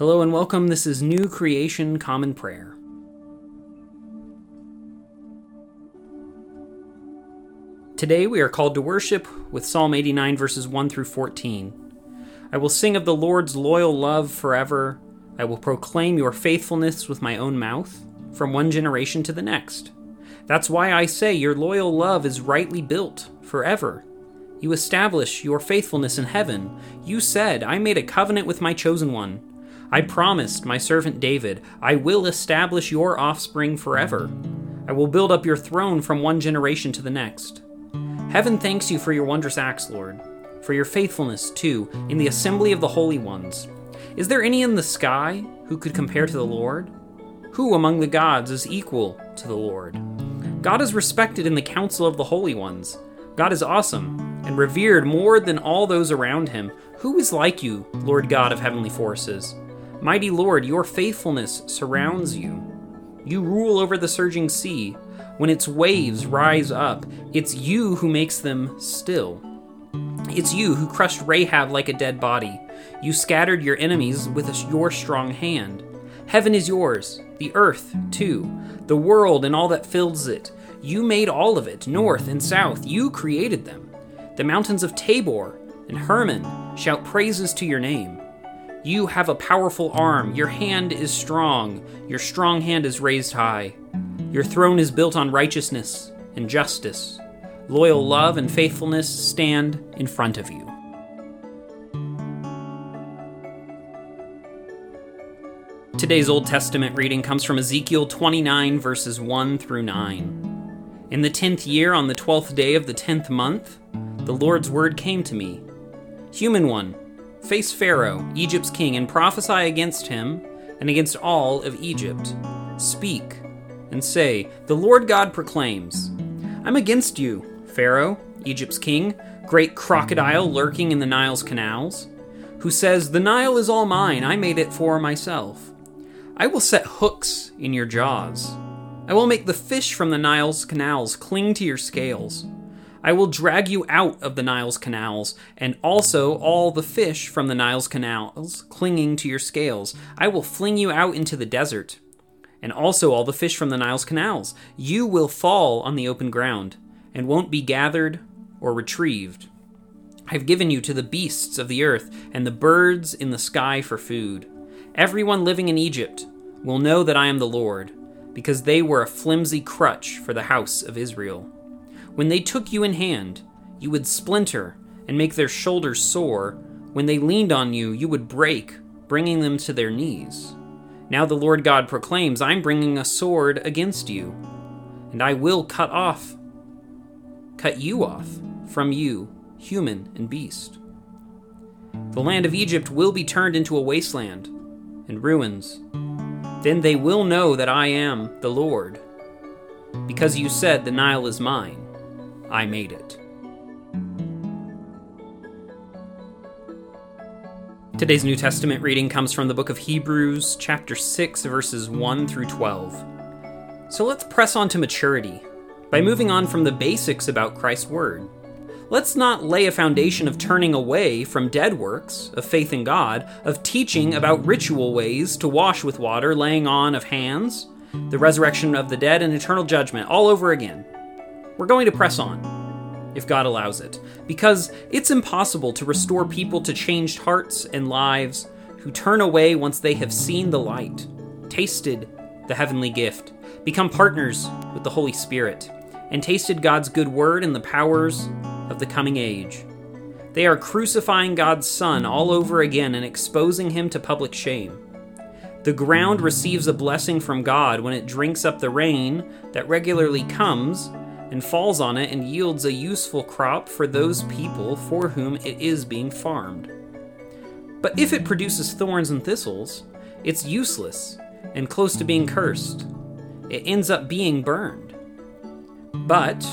Hello and welcome. This is New Creation Common Prayer. Today we are called to worship with Psalm 89, verses 1 through 14. I will sing of the Lord's loyal love forever. I will proclaim your faithfulness with my own mouth, from one generation to the next. That's why I say your loyal love is rightly built forever. You establish your faithfulness in heaven. You said, I made a covenant with my chosen one. I promised my servant David, I will establish your offspring forever. I will build up your throne from one generation to the next. Heaven thanks you for your wondrous acts, Lord, for your faithfulness, too, in the assembly of the holy ones. Is there any in the sky who could compare to the Lord? Who among the gods is equal to the Lord? God is respected in the council of the holy ones. God is awesome and revered more than all those around him. Who is like you, Lord God of heavenly forces? Mighty Lord, your faithfulness surrounds you. You rule over the surging sea. When its waves rise up, it's you who makes them still. It's you who crushed Rahab like a dead body. You scattered your enemies with your strong hand. Heaven is yours, the earth, too, the world and all that fills it. You made all of it, north and south. You created them. The mountains of Tabor and Hermon shout praises to your name. You have a powerful arm. Your hand is strong. Your strong hand is raised high. Your throne is built on righteousness and justice. Loyal love and faithfulness stand in front of you. Today's Old Testament reading comes from Ezekiel 29, verses 1 through 9. In the tenth year, on the twelfth day of the tenth month, the Lord's word came to me Human one, Face Pharaoh, Egypt's king, and prophesy against him and against all of Egypt. Speak and say, The Lord God proclaims, I'm against you, Pharaoh, Egypt's king, great crocodile lurking in the Nile's canals, who says, The Nile is all mine, I made it for myself. I will set hooks in your jaws. I will make the fish from the Nile's canals cling to your scales. I will drag you out of the Nile's canals, and also all the fish from the Nile's canals clinging to your scales. I will fling you out into the desert, and also all the fish from the Nile's canals. You will fall on the open ground, and won't be gathered or retrieved. I've given you to the beasts of the earth and the birds in the sky for food. Everyone living in Egypt will know that I am the Lord, because they were a flimsy crutch for the house of Israel. When they took you in hand, you would splinter and make their shoulders sore. When they leaned on you, you would break, bringing them to their knees. Now the Lord God proclaims, I'm bringing a sword against you, and I will cut off, cut you off from you, human and beast. The land of Egypt will be turned into a wasteland and ruins. Then they will know that I am the Lord. Because you said, The Nile is mine. I made it. Today's New Testament reading comes from the book of Hebrews, chapter 6, verses 1 through 12. So let's press on to maturity by moving on from the basics about Christ's Word. Let's not lay a foundation of turning away from dead works, of faith in God, of teaching about ritual ways to wash with water, laying on of hands, the resurrection of the dead, and eternal judgment all over again. We're going to press on, if God allows it, because it's impossible to restore people to changed hearts and lives who turn away once they have seen the light, tasted the heavenly gift, become partners with the Holy Spirit, and tasted God's good word and the powers of the coming age. They are crucifying God's Son all over again and exposing him to public shame. The ground receives a blessing from God when it drinks up the rain that regularly comes and falls on it and yields a useful crop for those people for whom it is being farmed. But if it produces thorns and thistles, it's useless and close to being cursed. It ends up being burned. But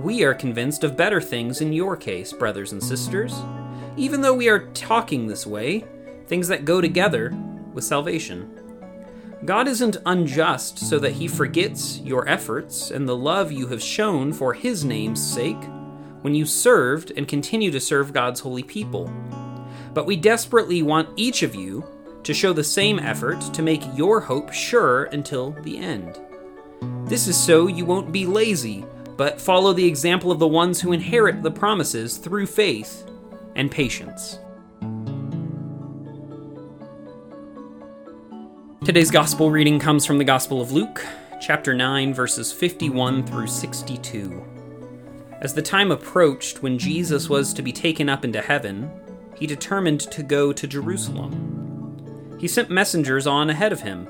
we are convinced of better things in your case, brothers and sisters, even though we are talking this way, things that go together with salvation. God isn't unjust so that he forgets your efforts and the love you have shown for his name's sake when you served and continue to serve God's holy people. But we desperately want each of you to show the same effort to make your hope sure until the end. This is so you won't be lazy, but follow the example of the ones who inherit the promises through faith and patience. Today's gospel reading comes from the Gospel of Luke, chapter 9, verses 51 through 62. As the time approached when Jesus was to be taken up into heaven, he determined to go to Jerusalem. He sent messengers on ahead of him.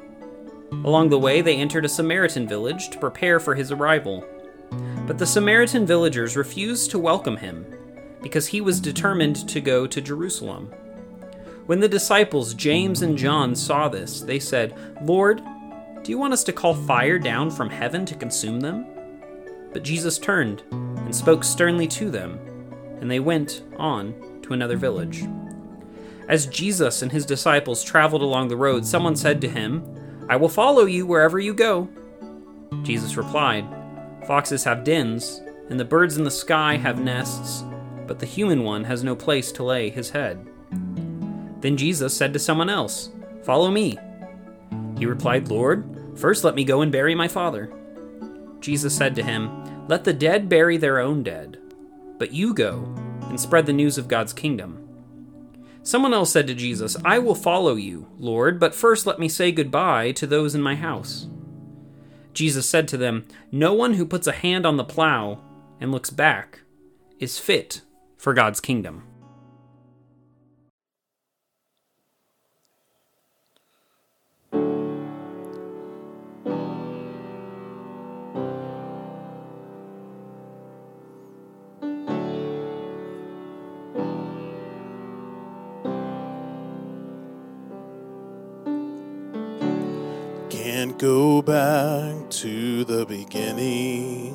Along the way, they entered a Samaritan village to prepare for his arrival. But the Samaritan villagers refused to welcome him because he was determined to go to Jerusalem. When the disciples James and John saw this, they said, Lord, do you want us to call fire down from heaven to consume them? But Jesus turned and spoke sternly to them, and they went on to another village. As Jesus and his disciples traveled along the road, someone said to him, I will follow you wherever you go. Jesus replied, Foxes have dens, and the birds in the sky have nests, but the human one has no place to lay his head. Then Jesus said to someone else, Follow me. He replied, Lord, first let me go and bury my father. Jesus said to him, Let the dead bury their own dead, but you go and spread the news of God's kingdom. Someone else said to Jesus, I will follow you, Lord, but first let me say goodbye to those in my house. Jesus said to them, No one who puts a hand on the plow and looks back is fit for God's kingdom. Can't go back to the beginning.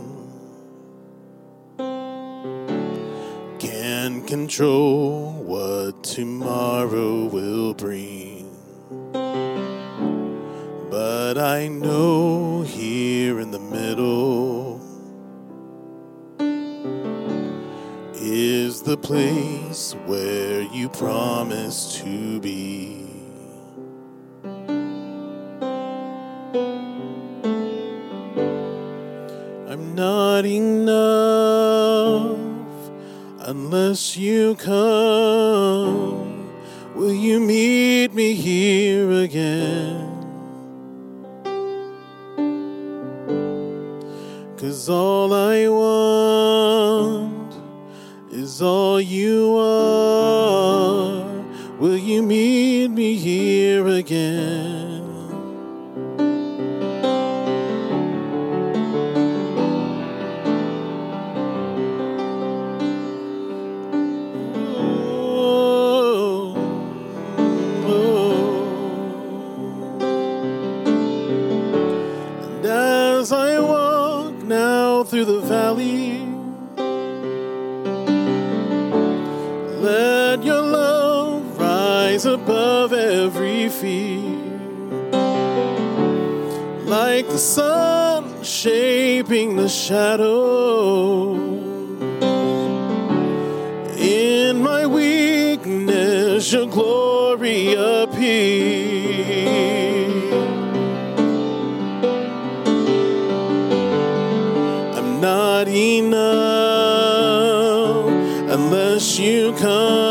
Can't control what tomorrow will bring. But I know here in the middle is the place where you promised to be. Not enough unless you come. Will you meet me here again? Sun shaping the shadow. In my weakness, your glory appear. I'm not enough unless you come.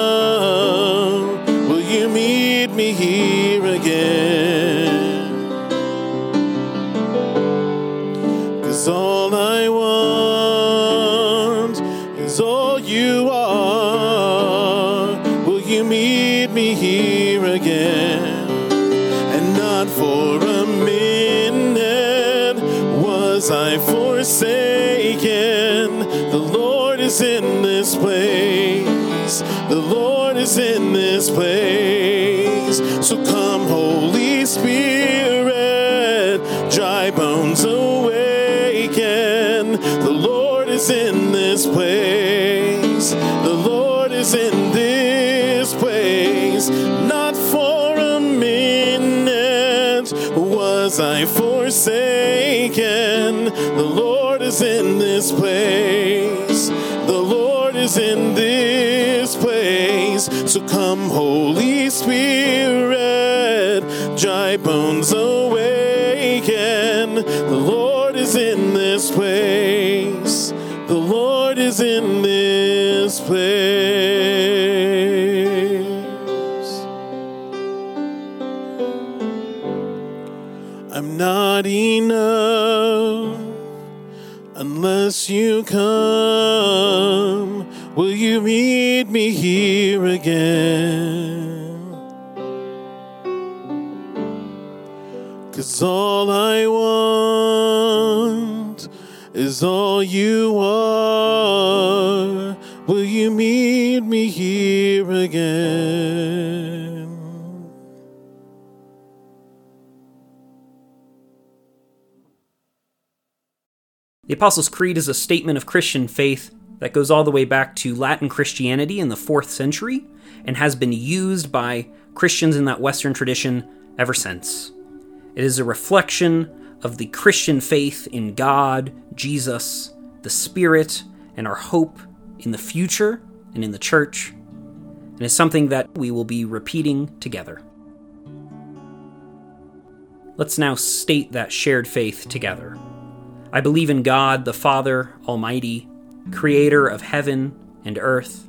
This place. So come, Holy Spirit, dry bones awaken. The Lord is in this place. The Lord is in this place. Not for a minute was I forsaken. Come, Holy Spirit. dry bones awaken. The Lord is in this place. The Lord is in this place. Is all you are. Will you meet me here again? The Apostles' Creed is a statement of Christian faith that goes all the way back to Latin Christianity in the 4th century and has been used by Christians in that Western tradition ever since. It is a reflection of the Christian faith in God, Jesus, the Spirit, and our hope in the future and in the church, and is something that we will be repeating together. Let's now state that shared faith together. I believe in God, the Father Almighty, creator of heaven and earth.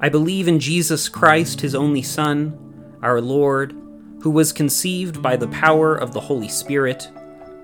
I believe in Jesus Christ, his only Son, our Lord, who was conceived by the power of the Holy Spirit,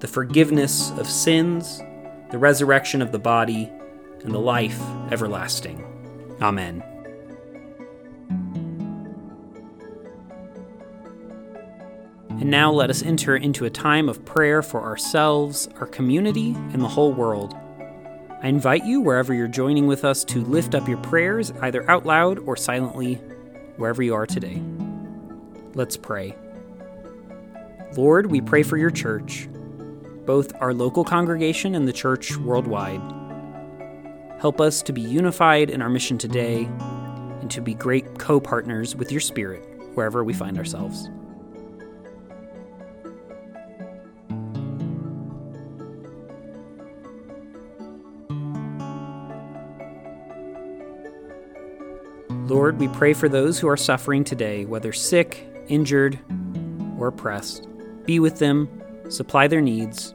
the forgiveness of sins, the resurrection of the body, and the life everlasting. Amen. And now let us enter into a time of prayer for ourselves, our community, and the whole world. I invite you, wherever you're joining with us, to lift up your prayers, either out loud or silently, wherever you are today. Let's pray. Lord, we pray for your church, both our local congregation and the church worldwide. Help us to be unified in our mission today and to be great co partners with your Spirit wherever we find ourselves. Lord, we pray for those who are suffering today, whether sick, injured, or oppressed. Be with them, supply their needs,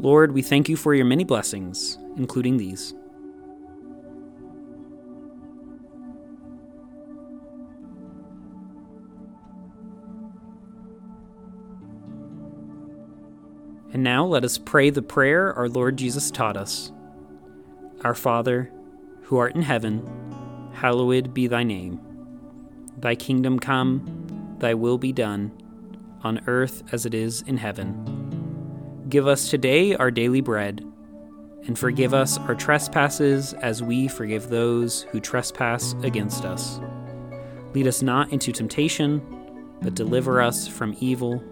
Lord, we thank you for your many blessings, including these. And now let us pray the prayer our Lord Jesus taught us Our Father, who art in heaven, hallowed be thy name. Thy kingdom come, thy will be done, on earth as it is in heaven. Give us today our daily bread, and forgive us our trespasses as we forgive those who trespass against us. Lead us not into temptation, but deliver us from evil.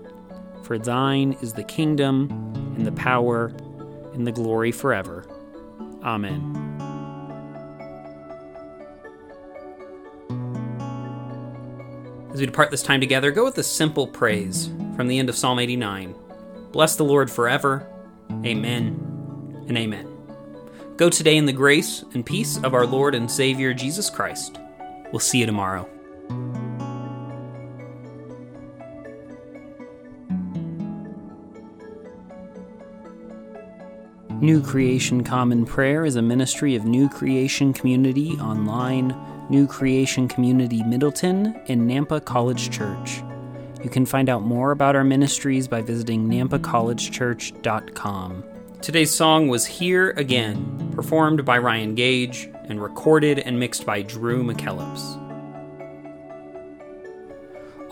For thine is the kingdom, and the power, and the glory forever. Amen. As we depart this time together, go with a simple praise from the end of Psalm 89. Bless the Lord forever. Amen and amen. Go today in the grace and peace of our Lord and Savior Jesus Christ. We'll see you tomorrow. New Creation Common Prayer is a ministry of New Creation Community Online New Creation Community Middleton, and Nampa College Church. You can find out more about our ministries by visiting nampacollegechurch.com. Today's song was Here Again, performed by Ryan Gage and recorded and mixed by Drew McKellips.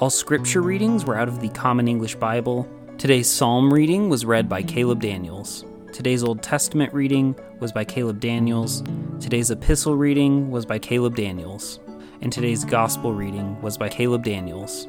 All scripture readings were out of the Common English Bible. Today's psalm reading was read by Caleb Daniels. Today's Old Testament reading was by Caleb Daniels. Today's epistle reading was by Caleb Daniels. And today's gospel reading was by Caleb Daniels.